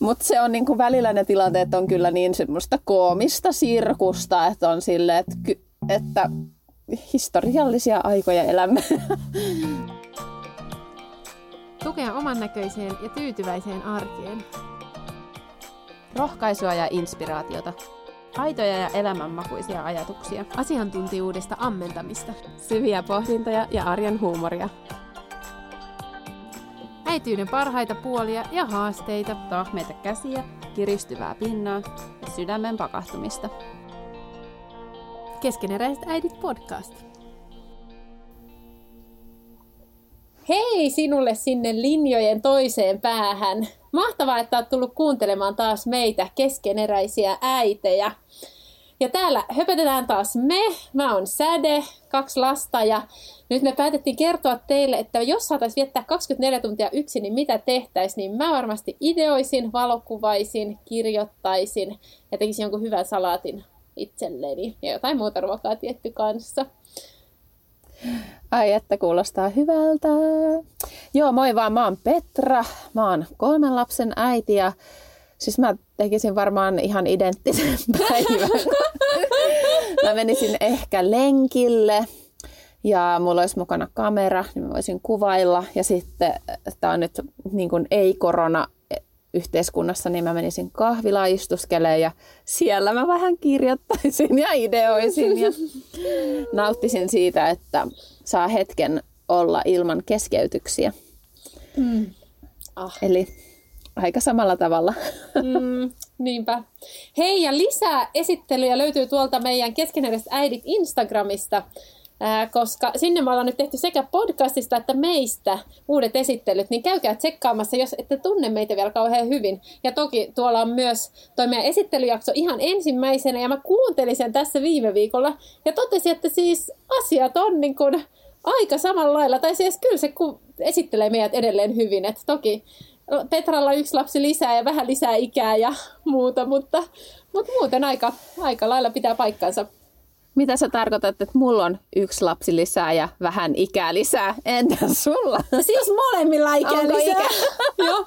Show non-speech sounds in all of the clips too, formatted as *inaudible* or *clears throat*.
Mutta se on niinku välillä ne tilanteet on kyllä niin semmoista koomista sirkusta, että on silleen, että, että historiallisia aikoja elämme. *laughs* Tukea oman näköiseen ja tyytyväiseen arkeen. Rohkaisua ja inspiraatiota. Aitoja ja elämänmakuisia ajatuksia. Asiantuntijuudesta ammentamista. Syviä pohdintoja ja arjen huumoria. Äityyden parhaita puolia ja haasteita. Tahmeita käsiä, kiristyvää pinnaa ja sydämen pakahtumista. Keskeneräiset äidit podcast. Hei sinulle sinne linjojen toiseen päähän. Mahtavaa, että olet tullut kuuntelemaan taas meitä keskeneräisiä äitejä. Ja täällä höpötetään taas me. Mä oon Säde, kaksi lasta ja nyt me päätettiin kertoa teille, että jos saataisiin viettää 24 tuntia yksin, niin mitä tehtäisiin, niin mä varmasti ideoisin, valokuvaisin, kirjoittaisin ja tekisin jonkun hyvän salaatin itselleni ja jotain muuta ruokaa tietty kanssa. Ai että kuulostaa hyvältä. Joo, moi vaan, mä oon Petra, mä oon kolmen lapsen äiti ja siis mä tekisin varmaan ihan identtisen *laughs* päivän. mä menisin ehkä lenkille ja mulla olisi mukana kamera, niin mä voisin kuvailla. Ja sitten, tämä on nyt niin kuin ei-korona yhteiskunnassa, niin mä menisin kahvilaan istuskelemaan ja siellä mä vähän kirjoittaisin ja ideoisin ja *laughs* nauttisin siitä, että saa hetken olla ilman keskeytyksiä. Mm. Ah. Eli aika samalla tavalla. Mm, niinpä. Hei ja lisää esittelyjä löytyy tuolta meidän keskeneräiset äidit Instagramista koska sinne me ollaan nyt tehty sekä podcastista että meistä uudet esittelyt, niin käykää tsekkaamassa, jos ette tunne meitä vielä kauhean hyvin. Ja toki tuolla on myös toi meidän esittelyjakso ihan ensimmäisenä, ja mä kuuntelin sen tässä viime viikolla, ja totesin, että siis asiat on niin kuin aika samalla lailla, tai siis kyllä se esittelee meidät edelleen hyvin, että toki Petralla yksi lapsi lisää ja vähän lisää ikää ja *laughs* muuta, mutta, mutta muuten aika, aika lailla pitää paikkansa. Mitä sä tarkoitat, että mulla on yksi lapsi lisää ja vähän ikää lisää? Entä sulla? Siis molemmilla ikää Onko lisää. Ikä? *laughs* Joo,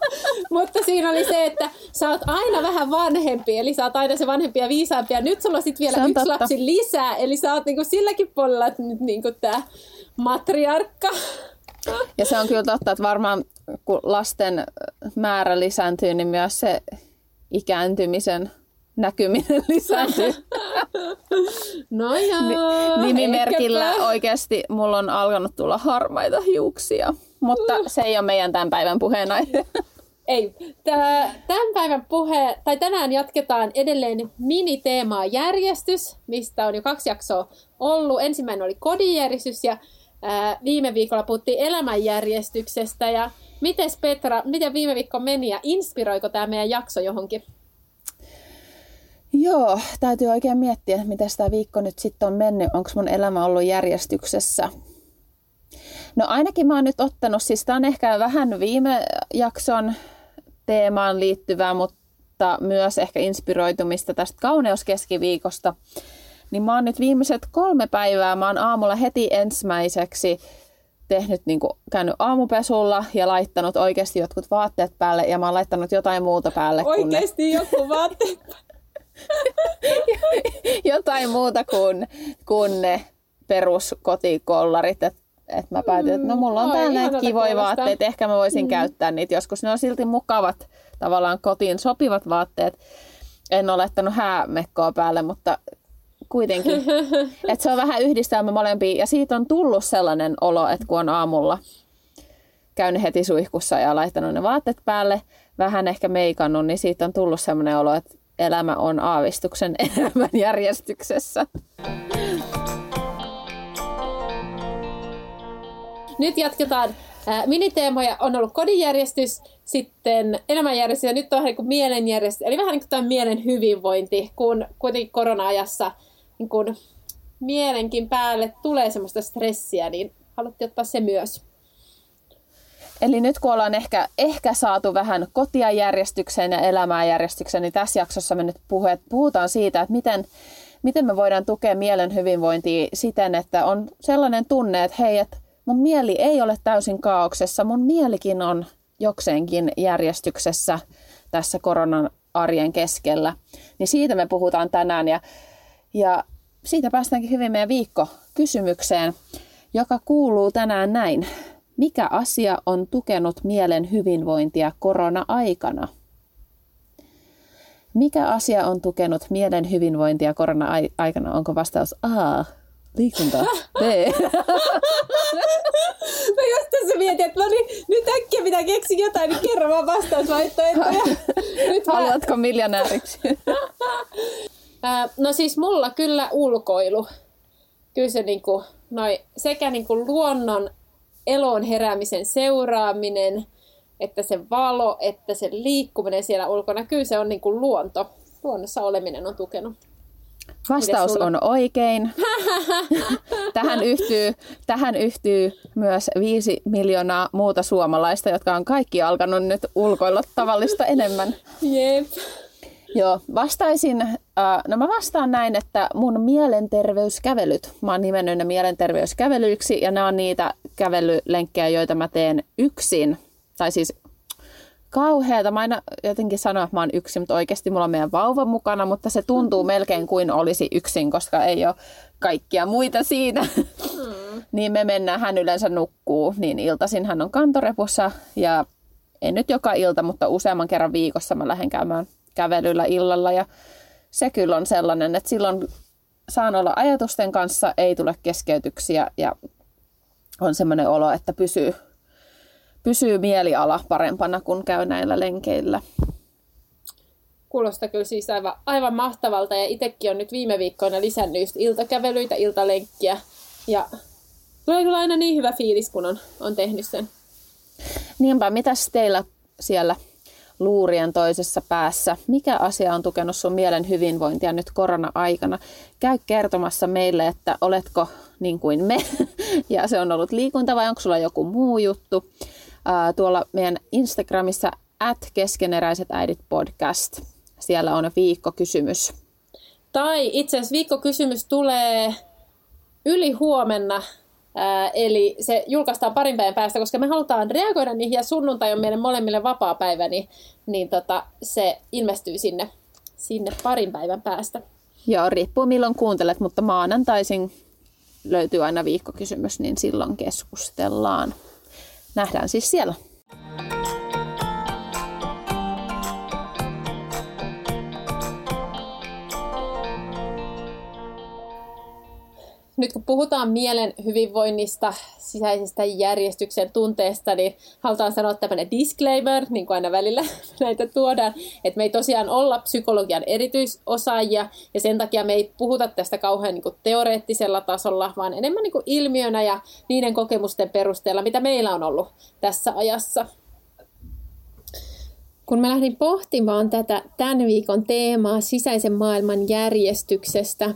mutta siinä oli se, että sä oot aina vähän vanhempi, eli sä oot aina se vanhempi ja viisaampi. Ja nyt sulla on sitten vielä yksi totta. lapsi lisää, eli sä oot niinku silläkin puolella nyt niinku tää matriarkka. Ja se on kyllä totta, että varmaan kun lasten määrä lisääntyy, niin myös se ikääntymisen näkyminen *laughs* lisääntyy. *laughs* No joo, Nimimerkillä oikeasti mulla on alkanut tulla harmaita hiuksia, mutta uh. se ei ole meidän tämän päivän puheenaihe. *laughs* Ei. Tämän päivän puhe, tai tänään jatketaan edelleen miniteemaa järjestys, mistä on jo kaksi jaksoa ollut. Ensimmäinen oli kodijärjestys ja ää, viime viikolla puhuttiin elämänjärjestyksestä. Ja mites Petra, miten viime viikko meni ja inspiroiko tämä meidän jakso johonkin? Joo, täytyy oikein miettiä, että miten tämä viikko nyt sitten on mennyt. Onko mun elämä ollut järjestyksessä? No ainakin mä oon nyt ottanut, siis tämä on ehkä vähän viime jakson teemaan liittyvää, mutta myös ehkä inspiroitumista tästä kauneuskeskiviikosta. Niin mä oon nyt viimeiset kolme päivää, mä oon aamulla heti ensimmäiseksi tehnyt, niin kuin, käynyt aamupesulla ja laittanut oikeasti jotkut vaatteet päälle ja mä oon laittanut jotain muuta päälle. Oikeasti ne... joku vaatteet *laughs* jotain muuta kuin, kuin ne peruskotikollarit. Että et mä päätin, että no mm, mulla on täällä näitä kivoja vaatteita, ehkä mä voisin mm. käyttää niitä joskus. Ne on silti mukavat, tavallaan kotiin sopivat vaatteet. En ole laittanut häämekkoa päälle, mutta kuitenkin. *laughs* että se on vähän yhdistelmä molempia. Ja siitä on tullut sellainen olo, että kun on aamulla käynyt heti suihkussa ja laittanut ne vaatteet päälle, vähän ehkä meikannut, niin siitä on tullut sellainen olo, että elämä on aavistuksen *laughs* elämän järjestyksessä. Nyt jatketaan. Miniteemoja on ollut kodinjärjestys, sitten elämänjärjestys ja nyt on niin kuin mielenjärjestys. Eli vähän niin kuin mielen hyvinvointi, kun kuitenkin korona-ajassa niin kuin mielenkin päälle tulee semmoista stressiä, niin haluttiin ottaa se myös. Eli nyt kun ollaan ehkä, ehkä saatu vähän kotia järjestykseen ja elämää järjestykseen, niin tässä jaksossa me nyt puhutaan siitä, että miten, miten me voidaan tukea mielen hyvinvointia siten, että on sellainen tunne, että hei, että mun mieli ei ole täysin kaauksessa, mun mielikin on jokseenkin järjestyksessä. tässä koronan arjen keskellä. Niin siitä me puhutaan tänään ja, ja siitä päästäänkin hyvin meidän viikko kysymykseen, joka kuuluu tänään näin. Mikä asia on tukenut mielen hyvinvointia korona-aikana? Mikä asia on tukenut mielen hyvinvointia korona-aikana? Onko vastaus A, liikunta, B? *laughs* Mä just tässä mietin, että no niin, nyt äkkiä pitää keksiä jotain, niin kerro vaan vastausvaihtoehtoja. *laughs* Nyt Haluatko mä... miljonääriksi? *laughs* no siis mulla kyllä ulkoilu. Kyllä se niinku, noi, sekä niinku luonnon eloon heräämisen seuraaminen, että se valo, että se liikkuminen siellä ulkona, kyllä se on niin kuin luonto. Luonnossa oleminen on tukenut. Vastaus on oikein. *laughs* tähän, yhtyy, tähän yhtyy myös viisi miljoonaa muuta suomalaista, jotka on kaikki alkanut nyt ulkoilla tavallista enemmän. Jep. Joo, vastaisin, äh, no mä vastaan näin, että mun mielenterveyskävelyt, mä oon nimennyt ne mielenterveyskävelyiksi ja nämä on niitä kävelylenkkejä, joita mä teen yksin. Tai siis kauheata. Mä aina jotenkin sanon, että mä oon yksin, mutta oikeasti mulla on meidän vauva mukana, mutta se tuntuu melkein kuin olisi yksin, koska ei ole kaikkia muita siitä. Mm. *laughs* niin me mennään, hän yleensä nukkuu, niin iltaisin hän on kantorepussa ja en nyt joka ilta, mutta useamman kerran viikossa mä lähden käymään kävelyllä illalla ja se kyllä on sellainen, että silloin saan olla ajatusten kanssa, ei tule keskeytyksiä ja on semmoinen olo, että pysyy, pysyy mieliala parempana, kun käy näillä lenkeillä. Kuulostaa kyllä siis aivan, aivan mahtavalta ja itsekin on nyt viime viikkoina lisännyt just iltakävelyitä, iltalenkkiä ja tulee kyllä aina niin hyvä fiilis, kun on, on tehnyt sen. Niinpä, mitäs teillä siellä luurien toisessa päässä. Mikä asia on tukenut sun mielen hyvinvointia nyt korona-aikana? Käy kertomassa meille, että oletko niin kuin me, *laughs* ja se on ollut liikunta vai onko sulla joku muu juttu. tuolla meidän Instagramissa at keskeneräiset äidit podcast. Siellä on viikkokysymys. Tai itse asiassa viikkokysymys tulee yli huomenna Eli se julkaistaan parin päivän päästä, koska me halutaan reagoida niihin ja sunnuntai on meille molemmille vapaa päivä, niin, niin tota, se ilmestyy sinne, sinne parin päivän päästä. Joo, riippuu milloin kuuntelet, mutta maanantaisin löytyy aina viikkokysymys, niin silloin keskustellaan. Nähdään siis siellä. Nyt kun puhutaan mielen hyvinvoinnista, sisäisestä järjestyksen tunteesta, niin halutaan sanoa tämmöinen disclaimer, niin kuin aina välillä *laughs* näitä tuodaan, että me ei tosiaan olla psykologian erityisosaajia, ja sen takia me ei puhuta tästä kauhean niin kuin teoreettisella tasolla, vaan enemmän niin kuin ilmiönä ja niiden kokemusten perusteella, mitä meillä on ollut tässä ajassa. Kun mä lähdin pohtimaan tätä tämän viikon teemaa sisäisen maailman järjestyksestä,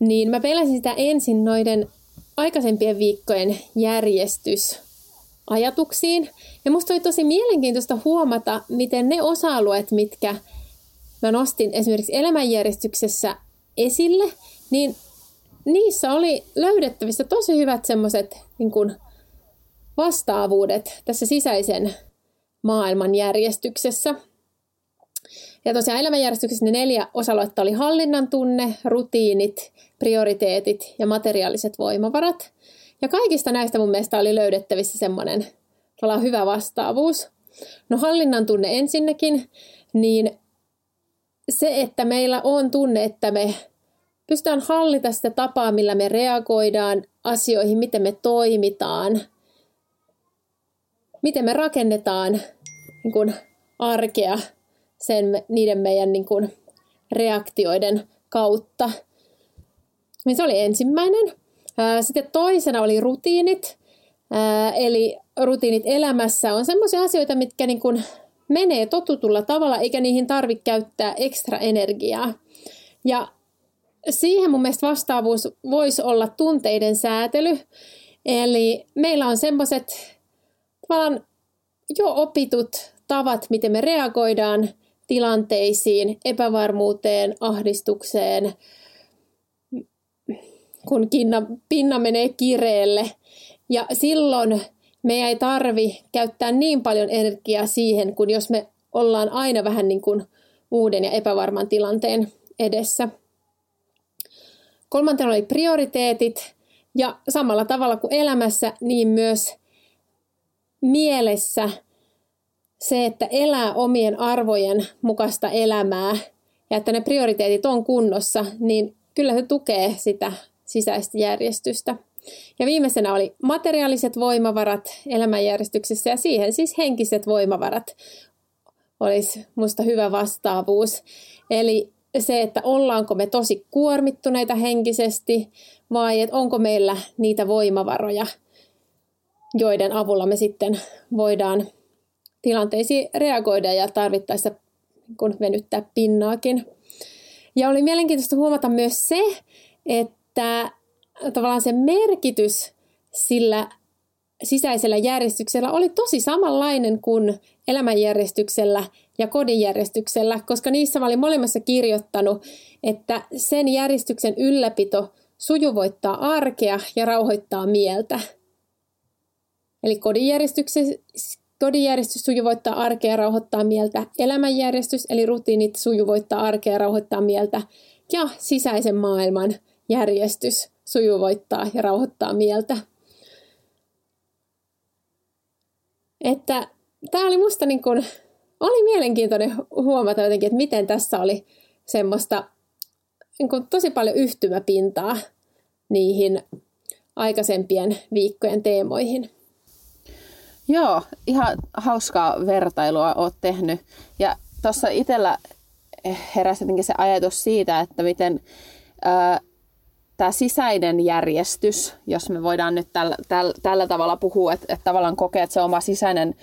niin mä pelasin sitä ensin noiden aikaisempien viikkojen järjestysajatuksiin. Ja musta oli tosi mielenkiintoista huomata, miten ne osa-alueet, mitkä mä nostin esimerkiksi elämänjärjestyksessä esille, niin niissä oli löydettävissä tosi hyvät semmoiset niin vastaavuudet tässä sisäisen maailman järjestyksessä. Ja tosiaan elämänjärjestyksessä ne neljä osa-aluetta oli hallinnan tunne, rutiinit, prioriteetit ja materiaaliset voimavarat. Ja kaikista näistä mun mielestä oli löydettävissä semmoinen hyvä vastaavuus. No hallinnan tunne ensinnäkin, niin se, että meillä on tunne, että me pystytään hallita sitä tapaa, millä me reagoidaan asioihin, miten me toimitaan, miten me rakennetaan niin kuin arkea sen, niiden meidän niin kuin, reaktioiden kautta. Niin se oli ensimmäinen. Sitten toisena oli rutiinit. Eli rutiinit elämässä on sellaisia asioita, mitkä niin kuin menee totutulla tavalla, eikä niihin tarvitse käyttää ekstra energiaa. Ja siihen mun mielestä vastaavuus voisi olla tunteiden säätely. Eli meillä on semmoiset tavallaan jo opitut tavat, miten me reagoidaan tilanteisiin, epävarmuuteen, ahdistukseen, kun kinna, pinna menee kireelle. Ja silloin me ei tarvi käyttää niin paljon energiaa siihen, kun jos me ollaan aina vähän niin kuin uuden ja epävarman tilanteen edessä. Kolmantena oli prioriteetit ja samalla tavalla kuin elämässä, niin myös mielessä se, että elää omien arvojen mukaista elämää ja että ne prioriteetit on kunnossa, niin kyllä se tukee sitä sisäistä järjestystä. Ja viimeisenä oli materiaaliset voimavarat elämänjärjestyksessä ja siihen siis henkiset voimavarat olisi musta hyvä vastaavuus. Eli se, että ollaanko me tosi kuormittuneita henkisesti vai että onko meillä niitä voimavaroja, joiden avulla me sitten voidaan tilanteisiin reagoida ja tarvittaessa kun venyttää pinnaakin. Ja oli mielenkiintoista huomata myös se, että tavallaan se merkitys sillä sisäisellä järjestyksellä oli tosi samanlainen kuin elämänjärjestyksellä ja kodinjärjestyksellä, koska niissä mä olin molemmissa kirjoittanut, että sen järjestyksen ylläpito sujuvoittaa arkea ja rauhoittaa mieltä. Eli kodinjärjestys sujuvoittaa arkea ja rauhoittaa mieltä, elämänjärjestys eli rutiinit sujuvoittaa arkea ja rauhoittaa mieltä, ja sisäisen maailman järjestys sujuvoittaa ja rauhoittaa mieltä. Että tämä oli musta niin kuin, oli mielenkiintoinen huomata jotenkin, että miten tässä oli semmoista niin kuin tosi paljon yhtymäpintaa niihin aikaisempien viikkojen teemoihin. Joo, ihan hauskaa vertailua oot tehnyt. Ja tuossa itsellä heräsi jotenkin se ajatus siitä, että miten tämä sisäinen järjestys, jos me voidaan nyt tällä, tällä, tällä tavalla puhua, että, että tavallaan kokee, että se oma sisäinen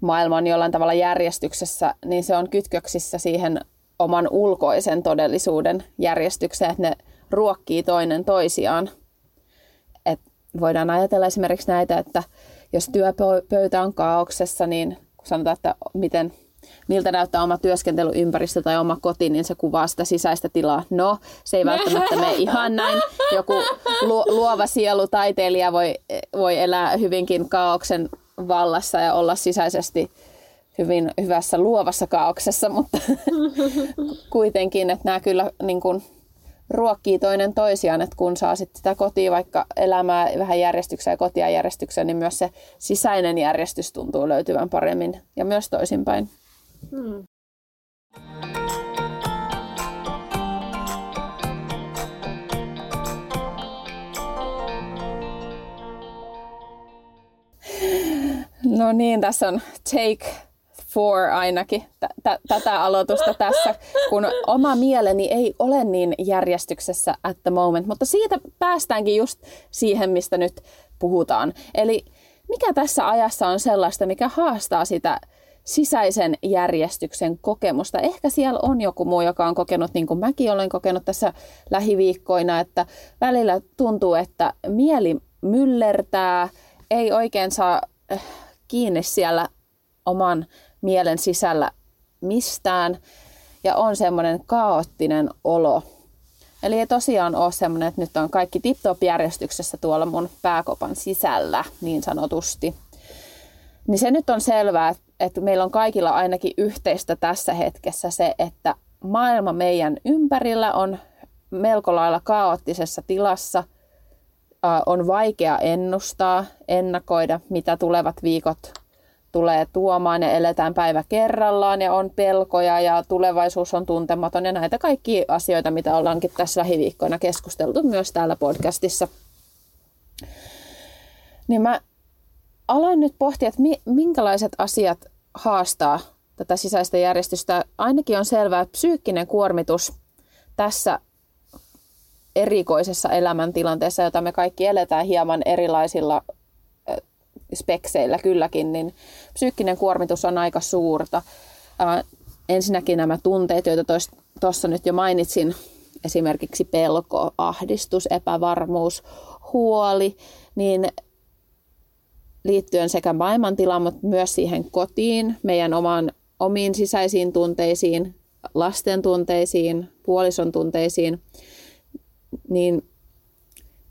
maailma on jollain tavalla järjestyksessä, niin se on kytköksissä siihen oman ulkoisen todellisuuden järjestykseen, että ne ruokkii toinen toisiaan. Et voidaan ajatella esimerkiksi näitä, että jos työpöytä on kaauksessa, niin kun sanotaan, että miten miltä näyttää oma työskentelyympäristö tai oma koti, niin se kuvaa sitä sisäistä tilaa. No, se ei välttämättä mene ihan näin. Joku luova sielu taiteilija voi, voi elää hyvinkin kaauksen vallassa ja olla sisäisesti hyvin hyvässä luovassa kaauksessa, mutta *laughs* kuitenkin, että nämä kyllä niin kuin, ruokkii toinen toisiaan, että kun saa sitten sitä kotia vaikka elämää vähän järjestykseen ja kotia järjestykseen, niin myös se sisäinen järjestys tuntuu löytyvän paremmin ja myös toisinpäin. Hmm. No niin, tässä on take four ainakin t- tätä aloitusta tässä, kun oma mieleni ei ole niin järjestyksessä at the moment, mutta siitä päästäänkin just siihen, mistä nyt puhutaan. Eli mikä tässä ajassa on sellaista, mikä haastaa sitä sisäisen järjestyksen kokemusta. Ehkä siellä on joku muu, joka on kokenut, niin kuin mäkin olen kokenut tässä lähiviikkoina, että välillä tuntuu, että mieli myllertää, ei oikein saa äh, kiinni siellä oman mielen sisällä mistään ja on semmoinen kaoottinen olo. Eli ei tosiaan ole semmoinen, että nyt on kaikki tip-top järjestyksessä tuolla mun pääkopan sisällä niin sanotusti. Niin se nyt on selvää, että meillä on kaikilla ainakin yhteistä tässä hetkessä se, että maailma meidän ympärillä on melko lailla kaoottisessa tilassa. On vaikea ennustaa, ennakoida, mitä tulevat viikot tulee tuomaan ja eletään päivä kerrallaan ja on pelkoja ja tulevaisuus on tuntematon ja näitä kaikki asioita, mitä ollaankin tässä lähiviikkoina keskusteltu myös täällä podcastissa. Niin mä aloin nyt pohtia, että minkälaiset asiat haastaa tätä sisäistä järjestystä. Ainakin on selvää, että psyykkinen kuormitus tässä erikoisessa elämäntilanteessa, jota me kaikki eletään hieman erilaisilla spekseillä kylläkin, niin psyykkinen kuormitus on aika suurta. ensinnäkin nämä tunteet, joita tuossa nyt jo mainitsin, esimerkiksi pelko, ahdistus, epävarmuus, huoli, niin liittyen sekä maailmantilaan, mutta myös siihen kotiin, meidän oman, omiin sisäisiin tunteisiin, lasten tunteisiin, puolison tunteisiin, niin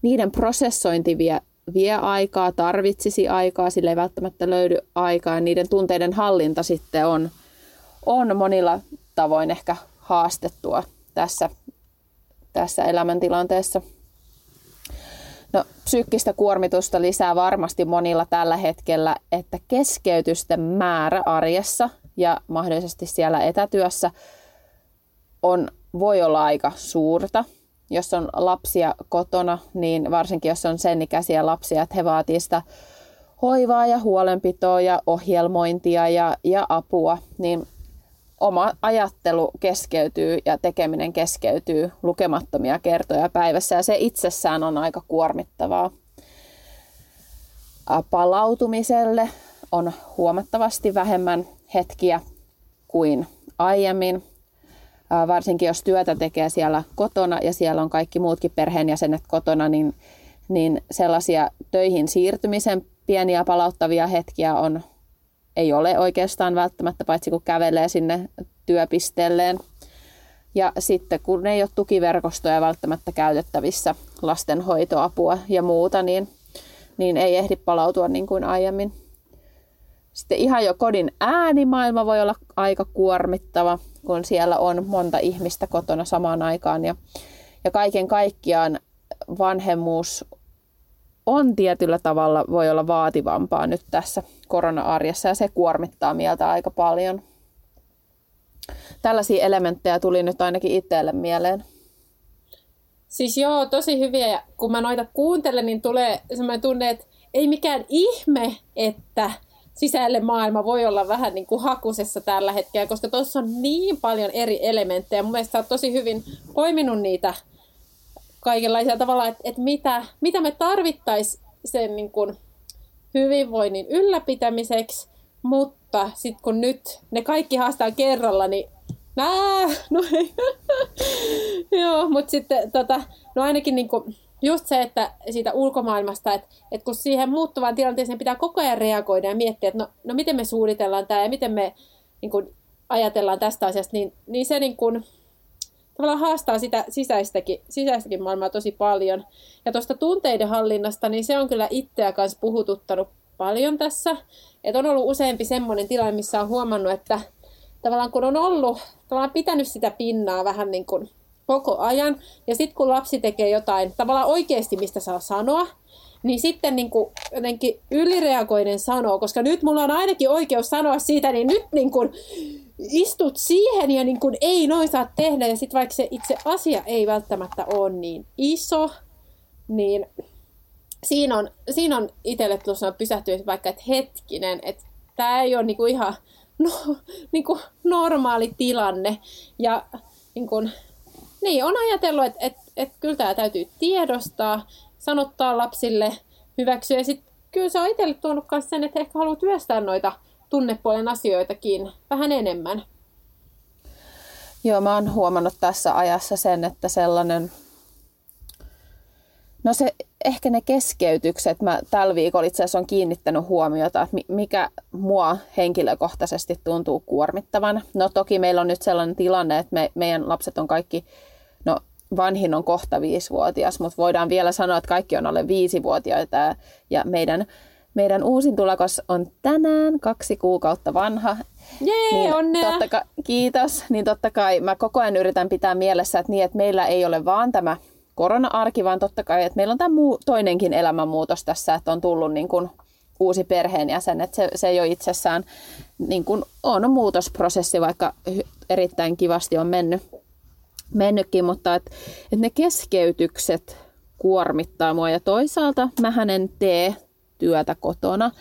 niiden prosessointi vie, vie aikaa, tarvitsisi aikaa, sille ei välttämättä löydy aikaa. Niiden tunteiden hallinta sitten on, on monilla tavoin ehkä haastettua tässä, tässä elämäntilanteessa. No, psyykkistä kuormitusta lisää varmasti monilla tällä hetkellä, että keskeytysten määrä arjessa ja mahdollisesti siellä etätyössä on, voi olla aika suurta. Jos on lapsia kotona, niin varsinkin jos on sen ikäisiä lapsia, että he vaativat sitä hoivaa ja huolenpitoa ja ohjelmointia ja, ja apua, niin oma ajattelu keskeytyy ja tekeminen keskeytyy lukemattomia kertoja päivässä ja se itsessään on aika kuormittavaa. Palautumiselle on huomattavasti vähemmän hetkiä kuin aiemmin, varsinkin jos työtä tekee siellä kotona ja siellä on kaikki muutkin perheenjäsenet kotona, niin, niin sellaisia töihin siirtymisen pieniä palauttavia hetkiä on ei ole oikeastaan välttämättä, paitsi kun kävelee sinne työpisteelleen. Ja sitten kun ei ole tukiverkostoja välttämättä käytettävissä, lastenhoitoapua ja muuta, niin, niin ei ehdi palautua niin kuin aiemmin. Sitten ihan jo kodin äänimaailma voi olla aika kuormittava, kun siellä on monta ihmistä kotona samaan aikaan. Ja, ja kaiken kaikkiaan vanhemmuus on tietyllä tavalla voi olla vaativampaa nyt tässä korona-arjessa ja se kuormittaa mieltä aika paljon. Tällaisia elementtejä tuli nyt ainakin itselle mieleen. Siis joo, tosi hyviä. Ja kun mä noita kuuntelen, niin tulee semmoinen tunne, että ei mikään ihme, että sisälle maailma voi olla vähän niin kuin hakusessa tällä hetkellä, koska tuossa on niin paljon eri elementtejä. Mun mielestä sä oot tosi hyvin poiminut niitä kaikenlaisia tavalla, että, että mitä, mitä me tarvittaisiin sen niin kuin hyvinvoinnin ylläpitämiseksi, mutta sitten kun nyt ne kaikki haastaa kerralla, niin Nää, no ei. *laughs* Joo, mutta sitten tota, no ainakin niinku, just se, että siitä ulkomaailmasta, että, että kun siihen muuttuvaan tilanteeseen pitää koko ajan reagoida ja miettiä, että no, no miten me suunnitellaan tämä ja miten me niin kuin, ajatellaan tästä asiasta, niin, niin se niin kuin, tavallaan haastaa sitä sisäistäkin, sisäistäkin maailmaa tosi paljon. Ja tuosta tunteiden hallinnasta, niin se on kyllä itseä kanssa puhututtanut paljon tässä. Että on ollut useampi semmoinen tilanne, missä on huomannut, että tavallaan kun on ollut, tavallaan pitänyt sitä pinnaa vähän niin kuin koko ajan, ja sitten kun lapsi tekee jotain tavallaan oikeasti, mistä saa sanoa, niin sitten niin kuin jotenkin ylireagoinen sanoo, koska nyt mulla on ainakin oikeus sanoa siitä, niin nyt niin kuin istut siihen ja niin kuin ei noin saa tehdä. Ja sitten vaikka se itse asia ei välttämättä ole niin iso, niin siinä on, siinä on itselle tuossa pysähtynyt vaikka, että hetkinen, että tämä ei ole niin kuin ihan no, *laughs* niin kuin normaali tilanne. Ja niin, kuin, niin on ajatellut, että, että, että kyllä tämä täytyy tiedostaa, sanottaa lapsille, hyväksyä. Ja sitten kyllä se on itselle tuonut myös sen, että ehkä haluaa työstää noita tunnepuolen asioitakin vähän enemmän. Joo, mä oon huomannut tässä ajassa sen, että sellainen, no se ehkä ne keskeytykset, mä tällä viikolla itse asiassa on kiinnittänyt huomiota, että mikä mua henkilökohtaisesti tuntuu kuormittavan. No toki meillä on nyt sellainen tilanne, että me, meidän lapset on kaikki, no vanhin on kohta viisivuotias, mutta voidaan vielä sanoa, että kaikki on alle viisivuotiaita ja meidän meidän uusin tulokos on tänään kaksi kuukautta vanha. Jee, niin onnea! Totta kai, kiitos. Niin totta kai mä koko ajan yritän pitää mielessä, että, niin, että meillä ei ole vaan tämä korona-arki, vaan totta kai, että meillä on tämä muu, toinenkin elämänmuutos tässä, että on tullut niin kuin uusi perheenjäsen, että se, se jo itsessään niin kuin on muutosprosessi, vaikka erittäin kivasti on mennyt, mennytkin, mutta että, että ne keskeytykset kuormittaa mua. Ja toisaalta mä en tee työtä kotona,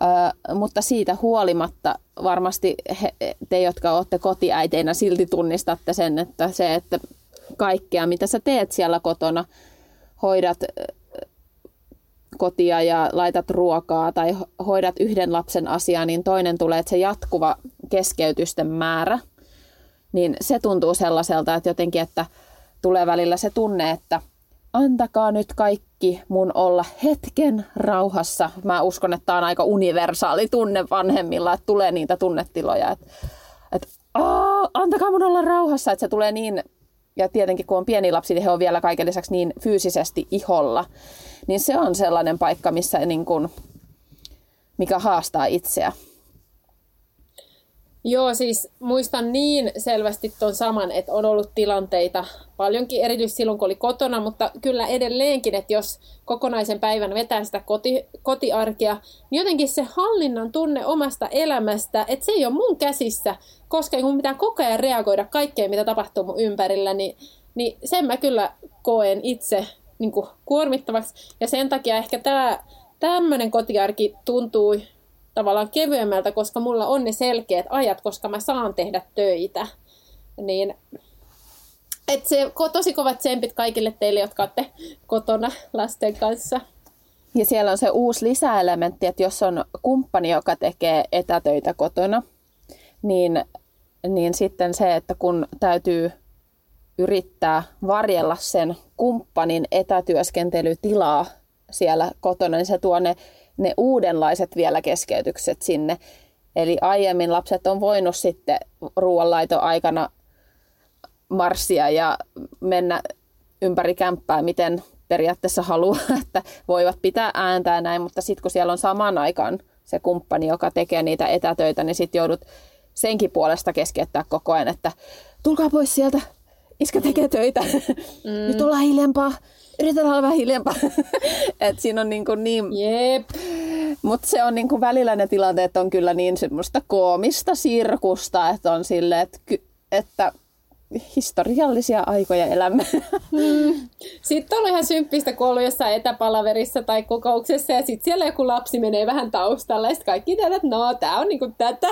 Uh, mutta siitä huolimatta varmasti he, te, jotka olette kotiäiteinä, silti tunnistatte sen, että se, että kaikkea, mitä sä teet siellä kotona, hoidat kotia ja laitat ruokaa tai hoidat yhden lapsen asiaa, niin toinen tulee, että se jatkuva keskeytysten määrä, niin se tuntuu sellaiselta, että jotenkin, että tulee välillä se tunne, että antakaa nyt kaikki mun olla hetken rauhassa. Mä uskon, että tämä on aika universaali tunne vanhemmilla, että tulee niitä tunnetiloja, että, että antakaa mun olla rauhassa, että se tulee niin ja tietenkin kun on pieni lapsi, niin he on vielä kaiken lisäksi niin fyysisesti iholla, niin se on sellainen paikka, missä niin kuin, mikä haastaa itseä. Joo, siis muistan niin selvästi tuon saman, että on ollut tilanteita paljonkin, erityisesti silloin kun oli kotona, mutta kyllä edelleenkin, että jos kokonaisen päivän vetää sitä koti, kotiarkea, niin jotenkin se hallinnan tunne omasta elämästä, että se ei ole mun käsissä, koska mun pitää koko ajan reagoida kaikkeen, mitä tapahtuu mun ympärillä, niin, niin sen mä kyllä koen itse niin kuormittavaksi. Ja sen takia ehkä tämä tämmöinen kotiarki tuntuu tavallaan kevyemmältä, koska mulla on ne selkeät ajat, koska mä saan tehdä töitä. Niin et se tosi kovat tsempit kaikille teille, jotka olette kotona lasten kanssa. Ja siellä on se uusi lisäelementti, että jos on kumppani, joka tekee etätöitä kotona, niin, niin sitten se, että kun täytyy yrittää varjella sen kumppanin etätyöskentelytilaa siellä kotona, niin se tuo ne, ne uudenlaiset vielä keskeytykset sinne. Eli aiemmin lapset on voinut sitten ruoanlaito aikana marssia ja mennä ympäri kämppää, miten periaatteessa haluaa, *laughs* että voivat pitää ääntä ja näin, mutta sitten kun siellä on samaan aikaan se kumppani, joka tekee niitä etätöitä, niin sitten joudut senkin puolesta keskeyttää koko ajan, että tulkaa pois sieltä, iskä tekee töitä, *laughs* mm. nyt ollaan hiljempaa, yritetään olla vähän hiljempaa. *laughs* Et siinä on niin, kuin niin... Jep. Mutta se on niin kuin välillä ne tilanteet on kyllä niin semmoista koomista sirkusta, että on silleen, että, että historiallisia aikoja elämme. Mm. Sitten on ihan symppistä, kun ollut jossain etäpalaverissa tai kokouksessa ja sitten siellä joku lapsi menee vähän taustalla ja sitten kaikki tiedät, että no, tämä on niinku tätä.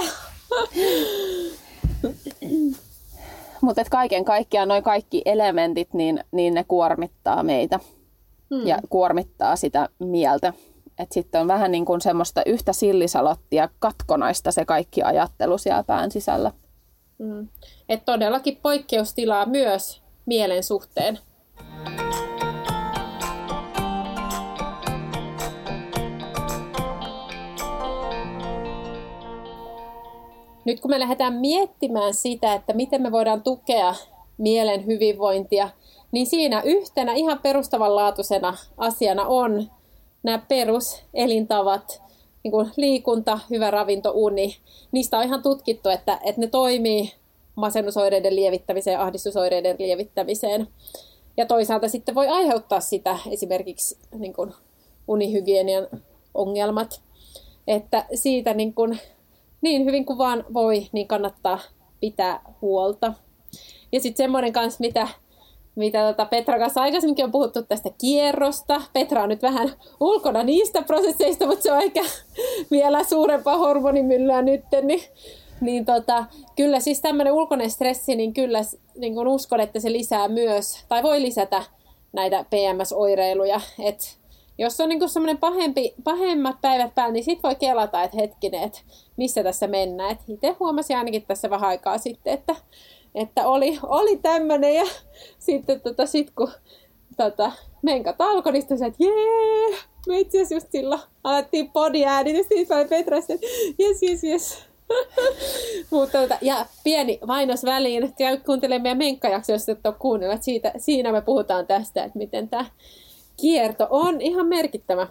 Mutta kaiken kaikkiaan noin kaikki elementit, niin, niin ne kuormittaa meitä hmm. ja kuormittaa sitä mieltä. Et sitten on vähän niin kuin semmoista yhtä sillisalottia katkonaista se kaikki ajattelu siellä pään sisällä. Hmm. Et todellakin poikkeustilaa myös mielen suhteen. Nyt kun me lähdetään miettimään sitä, että miten me voidaan tukea mielen hyvinvointia, niin siinä yhtenä ihan perustavanlaatuisena asiana on nämä peruselintavat, niin kuin liikunta, hyvä ravinto, uni. Niistä on ihan tutkittu, että, että ne toimii masennusoireiden lievittämiseen, ahdistusoireiden lievittämiseen. Ja toisaalta sitten voi aiheuttaa sitä esimerkiksi niin kuin unihygienian ongelmat. Että siitä niin kuin niin hyvin kuin vaan voi, niin kannattaa pitää huolta. Ja sitten semmoinen kanssa, mitä, mitä tota Petra kanssa aikaisemminkin on puhuttu tästä kierrosta. Petra on nyt vähän ulkona niistä prosesseista, mutta se on ehkä *laughs* vielä suurempaa hormonimyllyä nyt. Niin, niin tota, kyllä siis tämmöinen ulkoinen stressi, niin kyllä niin kun uskon, että se lisää myös, tai voi lisätä näitä PMS-oireiluja. Että jos on niin semmoinen pahempi, pahemmat päivät päällä, niin sit voi kelata, että hetkinen, että missä tässä mennään. Itse huomasin ainakin tässä vähän aikaa sitten, että, että oli, oli tämmöinen ja *laughs* sitten tota, sit kun tota, menkat alkoi, niin sitten että jee, me itse asiassa just silloin alettiin podiäänitys, niin oli Petra että jes, jes, jes. *laughs* Mutta tota, ja pieni vainos väliin, käy kuuntelemaan meidän menkkajakso, jos et ole kuunnella. Siitä, siinä me puhutaan tästä, että miten tämä kierto on ihan merkittävä.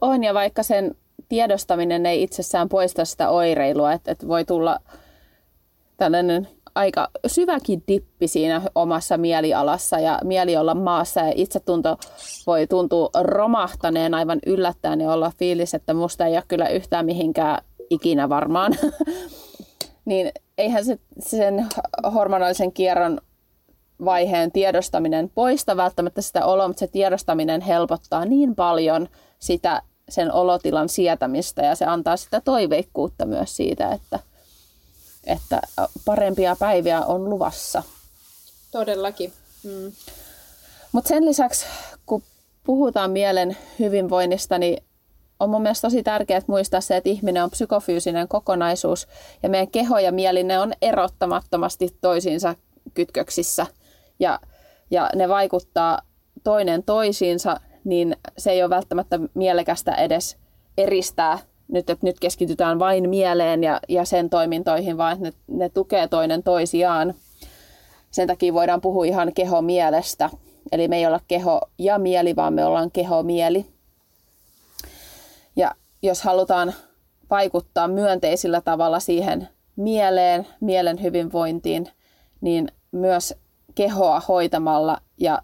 On, ja vaikka sen tiedostaminen ei itsessään poista sitä oireilua, että, että voi tulla tällainen aika syväkin dippi siinä omassa mielialassa ja mieli olla maassa ja itsetunto voi tuntua romahtaneen aivan yllättäen ja olla fiilis, että musta ei ole kyllä yhtään mihinkään ikinä varmaan. *laughs* niin eihän se sen hormonaalisen kierron vaiheen tiedostaminen poista välttämättä sitä oloa, mutta se tiedostaminen helpottaa niin paljon sitä sen olotilan sietämistä ja se antaa sitä toiveikkuutta myös siitä, että, että parempia päiviä on luvassa. Todellakin. Mm. Mutta sen lisäksi, kun puhutaan mielen hyvinvoinnista, niin on mun mielestä tosi tärkeää muistaa se, että ihminen on psykofyysinen kokonaisuus ja meidän keho ja mieli ne on erottamattomasti toisiinsa kytköksissä ja, ja ne vaikuttaa toinen toisiinsa, niin se ei ole välttämättä mielekästä edes eristää nyt, että nyt keskitytään vain mieleen ja, ja sen toimintoihin, vaan ne, ne tukee toinen toisiaan. Sen takia voidaan puhua ihan keho-mielestä. Eli me ei olla keho ja mieli, vaan me ollaan keho-mieli. Ja jos halutaan vaikuttaa myönteisillä tavalla siihen mieleen, mielen hyvinvointiin, niin myös kehoa hoitamalla ja,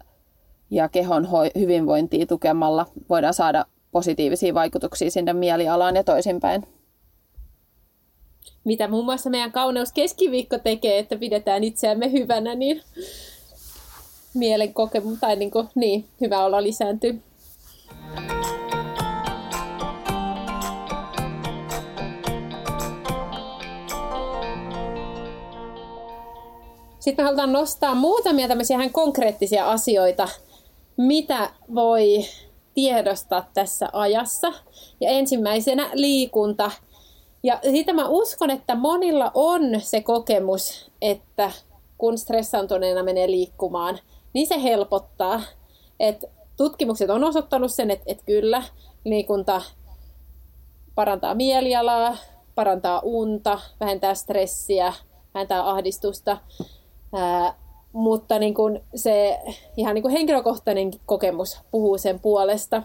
ja kehon ho- hyvinvointia tukemalla voidaan saada positiivisia vaikutuksia sinne mielialaan ja toisinpäin. Mitä muun muassa meidän kauneus keskiviikko tekee, että pidetään itseämme hyvänä, niin mielen kokemus, tai niin, kuin, niin hyvä olla lisääntyy. Sitten me halutaan nostaa muutamia tämmöisiä ihan konkreettisia asioita, mitä voi tiedostaa tässä ajassa. Ja ensimmäisenä liikunta. Ja siitä mä uskon, että monilla on se kokemus, että kun stressaantuneena menee liikkumaan, niin se helpottaa. Et tutkimukset on osoittanut sen, että, että kyllä liikunta parantaa mielialaa, parantaa unta, vähentää stressiä, vähentää ahdistusta. Ää, mutta niin kun se ihan niin kun henkilökohtainen kokemus puhuu sen puolesta.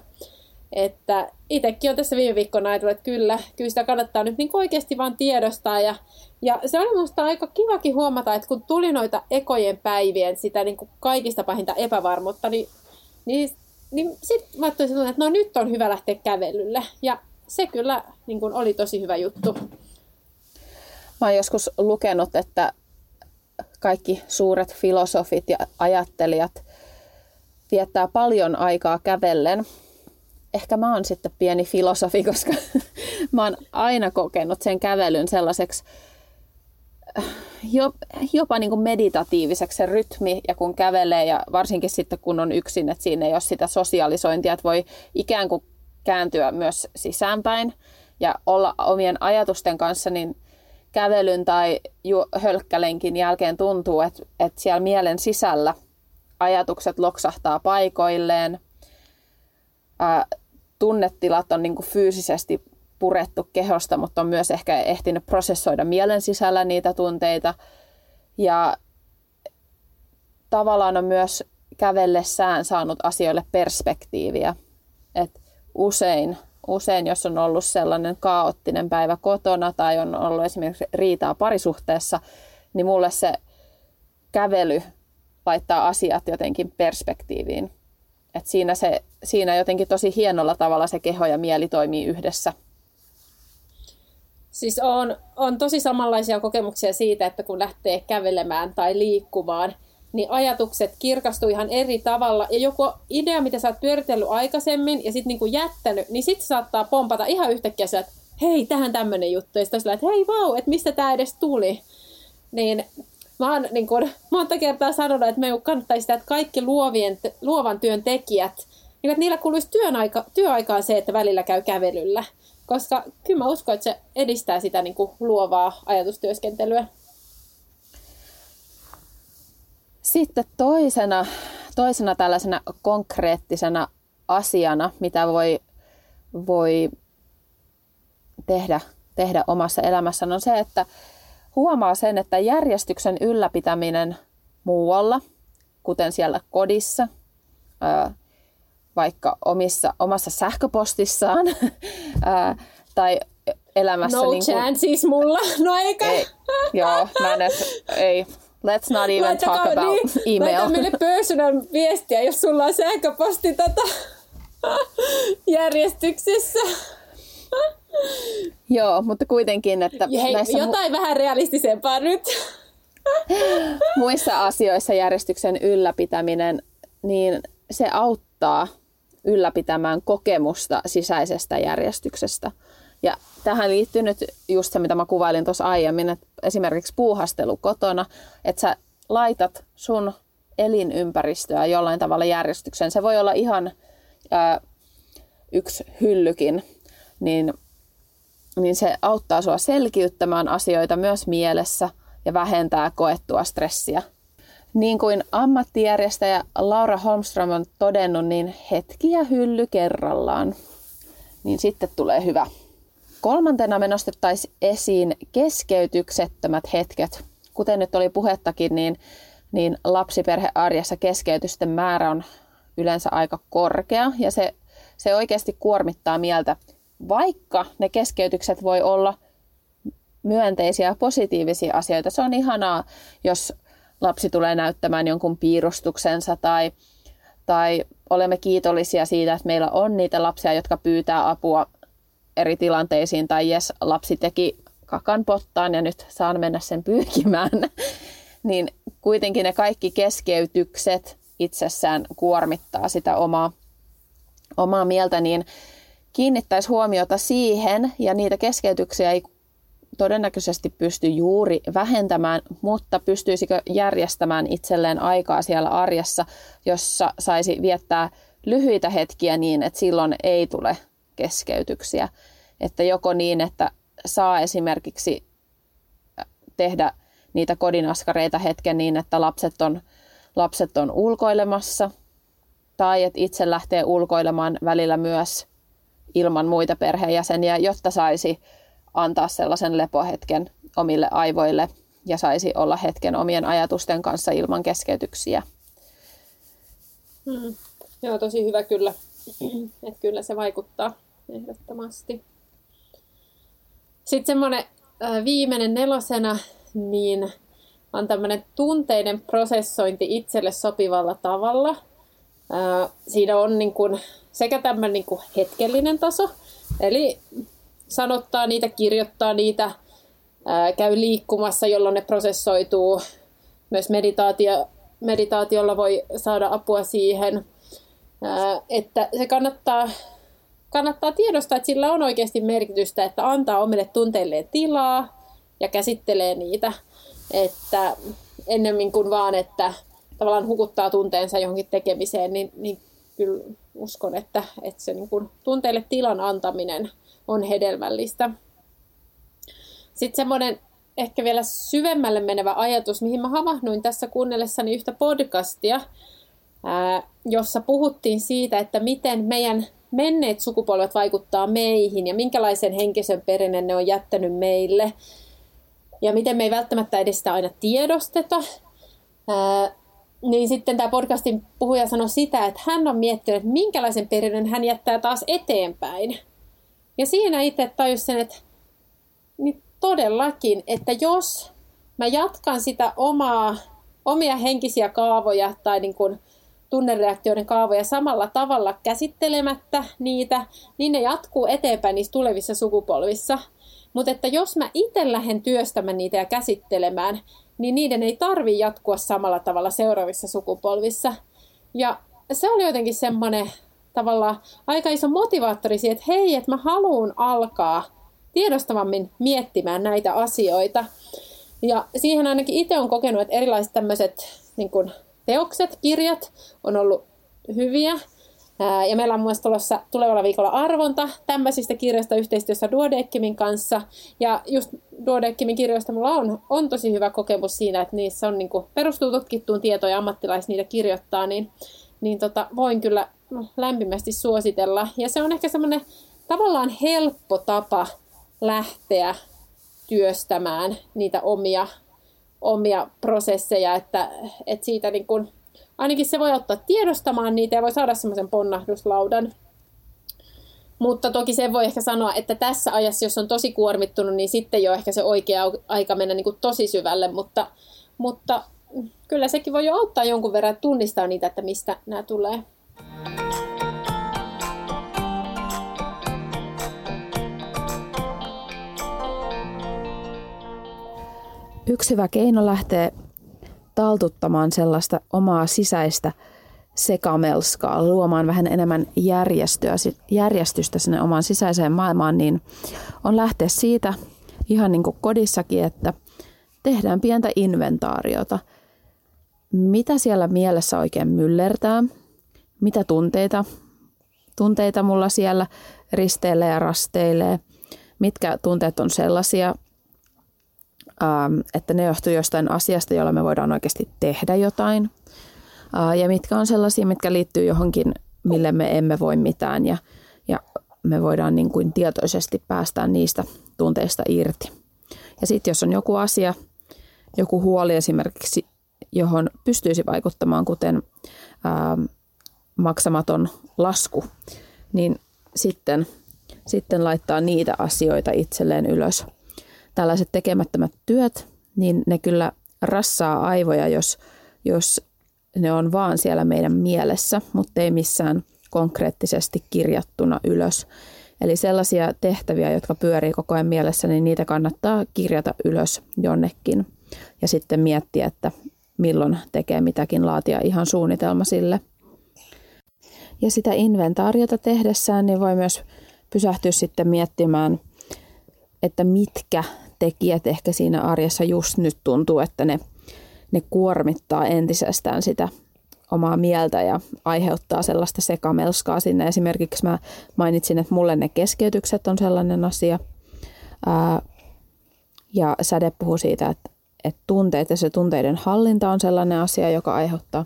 Että itsekin on tässä viime viikkoina ajatellut, että kyllä, kyllä sitä kannattaa nyt niin oikeasti vaan tiedostaa. Ja, ja se oli minusta aika kivakin huomata, että kun tuli noita ekojen päivien sitä niin kaikista pahinta epävarmuutta, niin, niin, niin sitten ajattelin, että no nyt on hyvä lähteä kävelylle. Ja se kyllä niin oli tosi hyvä juttu. Mä oon joskus lukenut, että kaikki suuret filosofit ja ajattelijat viettää paljon aikaa kävellen. Ehkä mä oon sitten pieni filosofi, koska *laughs* mä oon aina kokenut sen kävelyn sellaiseksi jopa niin kuin meditatiiviseksi se rytmi ja kun kävelee ja varsinkin sitten kun on yksin, että siinä ei ole sitä sosialisointia, että voi ikään kuin kääntyä myös sisäänpäin ja olla omien ajatusten kanssa, niin kävelyn tai hölkkälenkin jälkeen tuntuu, että, että siellä mielen sisällä ajatukset loksahtaa paikoilleen, ää, tunnetilat on niin kuin fyysisesti purettu kehosta, mutta on myös ehkä ehtinyt prosessoida mielen sisällä niitä tunteita. Ja tavallaan on myös kävellessään saanut asioille perspektiiviä. Et usein usein, jos on ollut sellainen kaoottinen päivä kotona tai on ollut esimerkiksi riitaa parisuhteessa, niin mulle se kävely laittaa asiat jotenkin perspektiiviin. Et siinä, se, siinä jotenkin tosi hienolla tavalla se keho ja mieli toimii yhdessä. Siis on, on tosi samanlaisia kokemuksia siitä, että kun lähtee kävelemään tai liikkumaan – niin ajatukset kirkastuu ihan eri tavalla. Ja joku idea, mitä sä oot pyöritellyt aikaisemmin ja sitten niinku jättänyt, niin sitten saattaa pompata ihan yhtäkkiä sillä, että hei, tähän tämmöinen juttu. Ja sitten sillä, että hei vau, että mistä tämä edes tuli. Niin mä oon niin kun, *laughs* monta kertaa sanonut, että me kannattaisi sitä, että kaikki luovien, luovan työn tekijät, niin että niillä kuluisi työn aika, työaikaan se, että välillä käy kävelyllä. Koska kyllä mä uskon, että se edistää sitä niin kuin luovaa ajatustyöskentelyä. Sitten toisena, toisena tällaisena konkreettisena asiana, mitä voi, voi tehdä, tehdä omassa elämässään, on se, että huomaa sen, että järjestyksen ylläpitäminen muualla, kuten siellä kodissa, vaikka omissa, omassa sähköpostissaan *laughs* tai elämässä... No niin kuin, chances mulla, *laughs* no eikä? Ei, joo, mä en edes, ei, Let's not even Laittakaa, talk about niin, email. Laita meille personal viestiä, jos sulla on sähköposti tota, *laughs* järjestyksessä. *laughs* Joo, mutta kuitenkin, että Hei, näissä jotain mu- vähän realistisempaa nyt. *laughs* muissa asioissa järjestyksen ylläpitäminen, niin se auttaa ylläpitämään kokemusta sisäisestä järjestyksestä. Ja tähän liittyy nyt just se, mitä mä kuvailin tuossa aiemmin, että esimerkiksi puuhastelu kotona, että sä laitat sun elinympäristöä jollain tavalla järjestykseen. Se voi olla ihan ää, yksi hyllykin, niin, niin se auttaa sua selkiyttämään asioita myös mielessä ja vähentää koettua stressiä. Niin kuin ammattijärjestäjä Laura Holmström on todennut, niin hetki ja hylly kerrallaan, niin sitten tulee hyvä. Kolmantena me nostettaisiin esiin keskeytyksettömät hetket. Kuten nyt oli puhettakin, niin, niin lapsiperhearjessa keskeytysten määrä on yleensä aika korkea ja se, se oikeasti kuormittaa mieltä, vaikka ne keskeytykset voi olla myönteisiä ja positiivisia asioita. Se on ihanaa, jos lapsi tulee näyttämään jonkun piirustuksensa tai, tai olemme kiitollisia siitä, että meillä on niitä lapsia, jotka pyytää apua tilanteisiin tai jes, lapsi teki kakan pottaan ja nyt saan mennä sen pyyhkimään, *laughs* niin kuitenkin ne kaikki keskeytykset itsessään kuormittaa sitä omaa, omaa mieltä, niin kiinnittäisi huomiota siihen ja niitä keskeytyksiä ei todennäköisesti pysty juuri vähentämään, mutta pystyisikö järjestämään itselleen aikaa siellä arjessa, jossa saisi viettää lyhyitä hetkiä niin, että silloin ei tule keskeytyksiä. Että joko niin, että saa esimerkiksi äh, tehdä niitä kodinaskareita hetken niin, että lapset on, lapset on ulkoilemassa, tai että itse lähtee ulkoilemaan välillä myös ilman muita perheenjäseniä, jotta saisi antaa sellaisen lepohetken omille aivoille ja saisi olla hetken omien ajatusten kanssa ilman keskeytyksiä. Hmm. Joo, tosi hyvä kyllä. *clears throat* että kyllä se vaikuttaa ehdottomasti. Sitten semmoinen viimeinen nelosena, niin on tämmöinen tunteiden prosessointi itselle sopivalla tavalla. Siinä on niin kuin sekä tämmöinen niin kuin hetkellinen taso, eli sanottaa niitä, kirjoittaa niitä, käy liikkumassa, jolloin ne prosessoituu. Myös meditaatio, meditaatiolla voi saada apua siihen, että se kannattaa kannattaa tiedostaa, että sillä on oikeasti merkitystä, että antaa omille tunteilleen tilaa ja käsittelee niitä. Että ennemmin kuin vaan, että tavallaan hukuttaa tunteensa johonkin tekemiseen, niin, niin kyllä uskon, että, että se niin kuin tunteille tilan antaminen on hedelmällistä. Sitten semmoinen ehkä vielä syvemmälle menevä ajatus, mihin mä havahduin tässä kuunnellessani yhtä podcastia, jossa puhuttiin siitä, että miten meidän menneet sukupolvet vaikuttaa meihin ja minkälaisen henkisen perinnön ne on jättänyt meille ja miten me ei välttämättä edes sitä aina tiedosteta. Ää, niin sitten tämä podcastin puhuja sanoi sitä, että hän on miettinyt, että minkälaisen perinnön hän jättää taas eteenpäin. Ja siinä itse tajusin, että niin todellakin, että jos mä jatkan sitä omaa, omia henkisiä kaavoja tai niin kuin tunnereaktioiden kaavoja samalla tavalla käsittelemättä niitä, niin ne jatkuu eteenpäin niissä tulevissa sukupolvissa. Mutta että jos mä itse lähden työstämään niitä ja käsittelemään, niin niiden ei tarvi jatkua samalla tavalla seuraavissa sukupolvissa. Ja se oli jotenkin semmoinen tavallaan aika iso motivaattori siihen, että hei, että mä haluan alkaa tiedostavammin miettimään näitä asioita. Ja siihen ainakin itse on kokenut, että erilaiset tämmöiset niin kuin teokset, kirjat on ollut hyviä. Ja meillä on myös tulossa tulevalla viikolla arvonta tämmöisistä kirjoista yhteistyössä Duodeckimin kanssa. Ja just Duodeckimin kirjoista mulla on, on tosi hyvä kokemus siinä, että niissä on niin kuin, perustuu tutkittuun tietoon ja ammattilaiset niitä kirjoittaa, niin, niin tota, voin kyllä lämpimästi suositella. Ja se on ehkä semmoinen tavallaan helppo tapa lähteä työstämään niitä omia omia prosesseja, että, että siitä niin kuin, ainakin se voi ottaa tiedostamaan niitä ja voi saada semmoisen ponnahduslaudan. Mutta toki se voi ehkä sanoa, että tässä ajassa, jos on tosi kuormittunut, niin sitten jo ehkä se oikea aika mennä niin kuin tosi syvälle, mutta, mutta kyllä sekin voi jo auttaa jonkun verran tunnistaa niitä, että mistä nämä tulee. Yksi hyvä keino lähtee taltuttamaan sellaista omaa sisäistä sekamelskaa, luomaan vähän enemmän järjestöä, järjestystä sinne omaan sisäiseen maailmaan, niin on lähteä siitä ihan niin kuin kodissakin, että tehdään pientä inventaariota. Mitä siellä mielessä oikein myllertää? Mitä tunteita, tunteita mulla siellä risteilee ja rasteilee? Mitkä tunteet on sellaisia, että ne johtuu jostain asiasta, jolla me voidaan oikeasti tehdä jotain. Äh, ja mitkä on sellaisia, mitkä liittyy johonkin, mille me emme voi mitään ja, ja me voidaan niin kuin tietoisesti päästää niistä tunteista irti. Ja sitten jos on joku asia, joku huoli esimerkiksi, johon pystyisi vaikuttamaan, kuten ää, ähm, maksamaton lasku, niin sitten, sitten laittaa niitä asioita itselleen ylös – tällaiset tekemättömät työt, niin ne kyllä rassaa aivoja, jos, jos ne on vaan siellä meidän mielessä, mutta ei missään konkreettisesti kirjattuna ylös. Eli sellaisia tehtäviä, jotka pyörii koko ajan mielessä, niin niitä kannattaa kirjata ylös jonnekin ja sitten miettiä, että milloin tekee mitäkin, laatia ihan suunnitelma sille. Ja sitä inventaariota tehdessään niin voi myös pysähtyä sitten miettimään, että mitkä tekijät ehkä siinä arjessa just nyt tuntuu, että ne, ne kuormittaa entisestään sitä omaa mieltä ja aiheuttaa sellaista sekamelskaa sinne. Esimerkiksi mä mainitsin, että mulle ne keskeytykset on sellainen asia. Ää, ja Säde puhuu siitä, että, että tunteet ja se tunteiden hallinta on sellainen asia, joka aiheuttaa,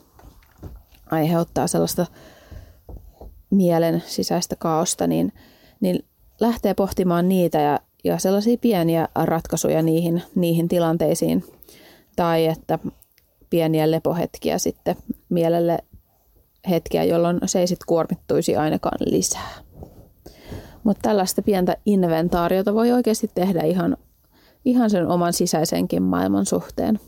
aiheuttaa sellaista mielen sisäistä kaaosta, niin, niin lähtee pohtimaan niitä ja, ja sellaisia pieniä ratkaisuja niihin, niihin tilanteisiin. Tai että pieniä lepohetkiä sitten mielelle hetkiä, jolloin se ei sitten kuormittuisi ainakaan lisää. Mutta tällaista pientä inventaariota voi oikeasti tehdä ihan, ihan sen oman sisäisenkin maailman suhteen.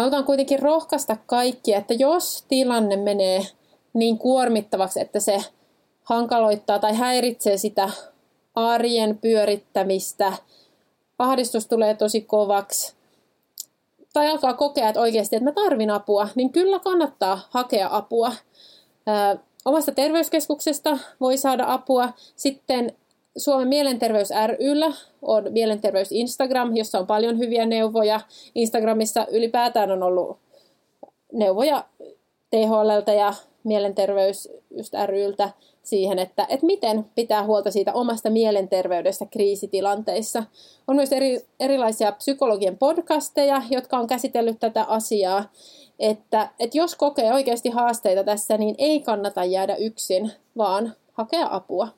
Mä haluan kuitenkin rohkaista kaikkia, että jos tilanne menee niin kuormittavaksi, että se hankaloittaa tai häiritsee sitä arjen pyörittämistä, ahdistus tulee tosi kovaksi, tai alkaa kokea, että oikeasti, että mä tarvin apua, niin kyllä kannattaa hakea apua. Ö, omasta terveyskeskuksesta voi saada apua. Sitten Suomen Mielenterveys ryllä on Mielenterveys Instagram, jossa on paljon hyviä neuvoja. Instagramissa ylipäätään on ollut neuvoja THLltä ja Mielenterveys ryltä siihen, että, että miten pitää huolta siitä omasta mielenterveydestä kriisitilanteissa. On myös eri, erilaisia psykologien podcasteja, jotka on käsitellyt tätä asiaa, että, että jos kokee oikeasti haasteita tässä, niin ei kannata jäädä yksin, vaan hakea apua.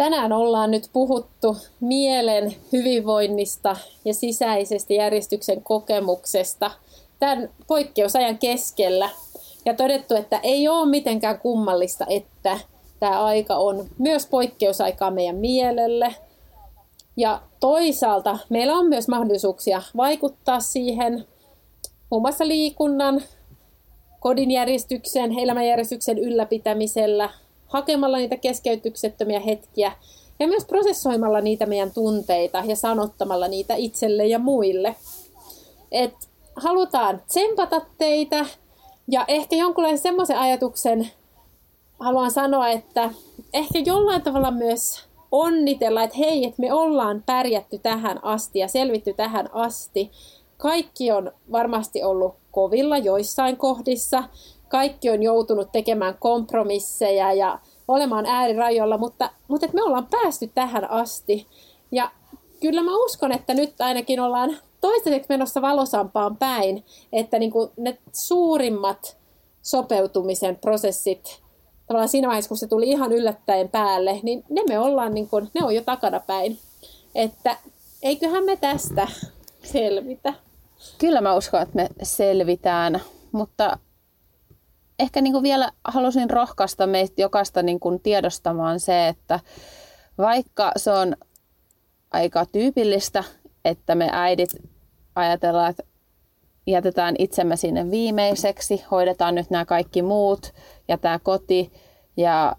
Tänään ollaan nyt puhuttu mielen hyvinvoinnista ja sisäisestä järjestyksen kokemuksesta tämän poikkeusajan keskellä. Ja todettu, että ei ole mitenkään kummallista, että tämä aika on myös poikkeusaikaa meidän mielelle. Ja toisaalta meillä on myös mahdollisuuksia vaikuttaa siihen muun muassa liikunnan, kodin järjestyksen, elämänjärjestyksen ylläpitämisellä, hakemalla niitä keskeytyksettömiä hetkiä ja myös prosessoimalla niitä meidän tunteita ja sanottamalla niitä itselle ja muille. Et halutaan tsempata teitä ja ehkä jonkunlaisen semmoisen ajatuksen haluan sanoa, että ehkä jollain tavalla myös onnitella, että hei, että me ollaan pärjätty tähän asti ja selvitty tähän asti. Kaikki on varmasti ollut kovilla joissain kohdissa, kaikki on joutunut tekemään kompromisseja ja olemaan äärirajoilla, mutta, mutta me ollaan päästy tähän asti. Ja kyllä mä uskon, että nyt ainakin ollaan toistaiseksi menossa valosampaan päin, että niin kuin ne suurimmat sopeutumisen prosessit, tavallaan siinä vaiheessa, kun se tuli ihan yllättäen päälle, niin ne me ollaan, niin kuin, ne on jo takana päin. Että eiköhän me tästä selvitä. Kyllä mä uskon, että me selvitään, mutta ehkä niin kuin vielä halusin rohkaista meitä jokaista niin kuin tiedostamaan se, että vaikka se on aika tyypillistä, että me äidit ajatellaan, että jätetään itsemme sinne viimeiseksi, hoidetaan nyt nämä kaikki muut ja tämä koti ja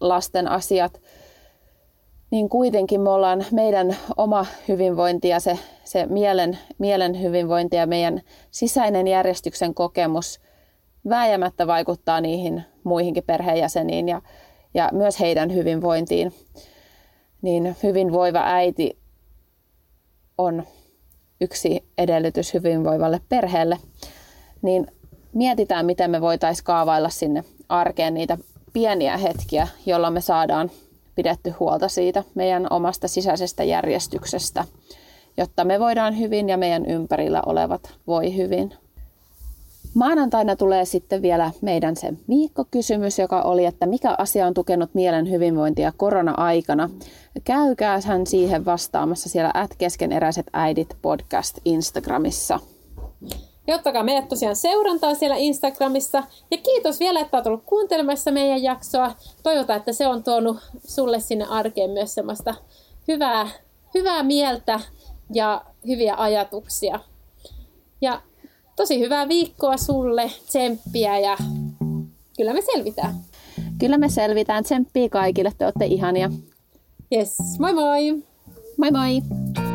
lasten asiat, niin kuitenkin me ollaan meidän oma hyvinvointi ja se, se mielen, mielen hyvinvointi ja meidän sisäinen järjestyksen kokemus – vääjäämättä vaikuttaa niihin muihinkin perheenjäseniin ja, ja myös heidän hyvinvointiin. Niin hyvinvoiva äiti on yksi edellytys hyvinvoivalle perheelle. Niin mietitään, miten me voitaisiin kaavailla sinne arkeen niitä pieniä hetkiä, jolla me saadaan pidetty huolta siitä meidän omasta sisäisestä järjestyksestä, jotta me voidaan hyvin ja meidän ympärillä olevat voi hyvin. Maanantaina tulee sitten vielä meidän se Miikko-kysymys, joka oli, että mikä asia on tukenut mielen hyvinvointia korona-aikana. Käykää hän siihen vastaamassa siellä at keskeneräiset äidit podcast Instagramissa. Ja ottakaa meidät tosiaan seurantaa siellä Instagramissa. Ja kiitos vielä, että olet ollut kuuntelemassa meidän jaksoa. Toivotaan, että se on tuonut sulle sinne arkeen myös semmoista hyvää, hyvää mieltä ja hyviä ajatuksia. Ja tosi hyvää viikkoa sulle, tsemppiä ja kyllä me selvitään. Kyllä me selvitään. Tsemppiä kaikille, te olette ihania. Yes, moi moi! Moi moi!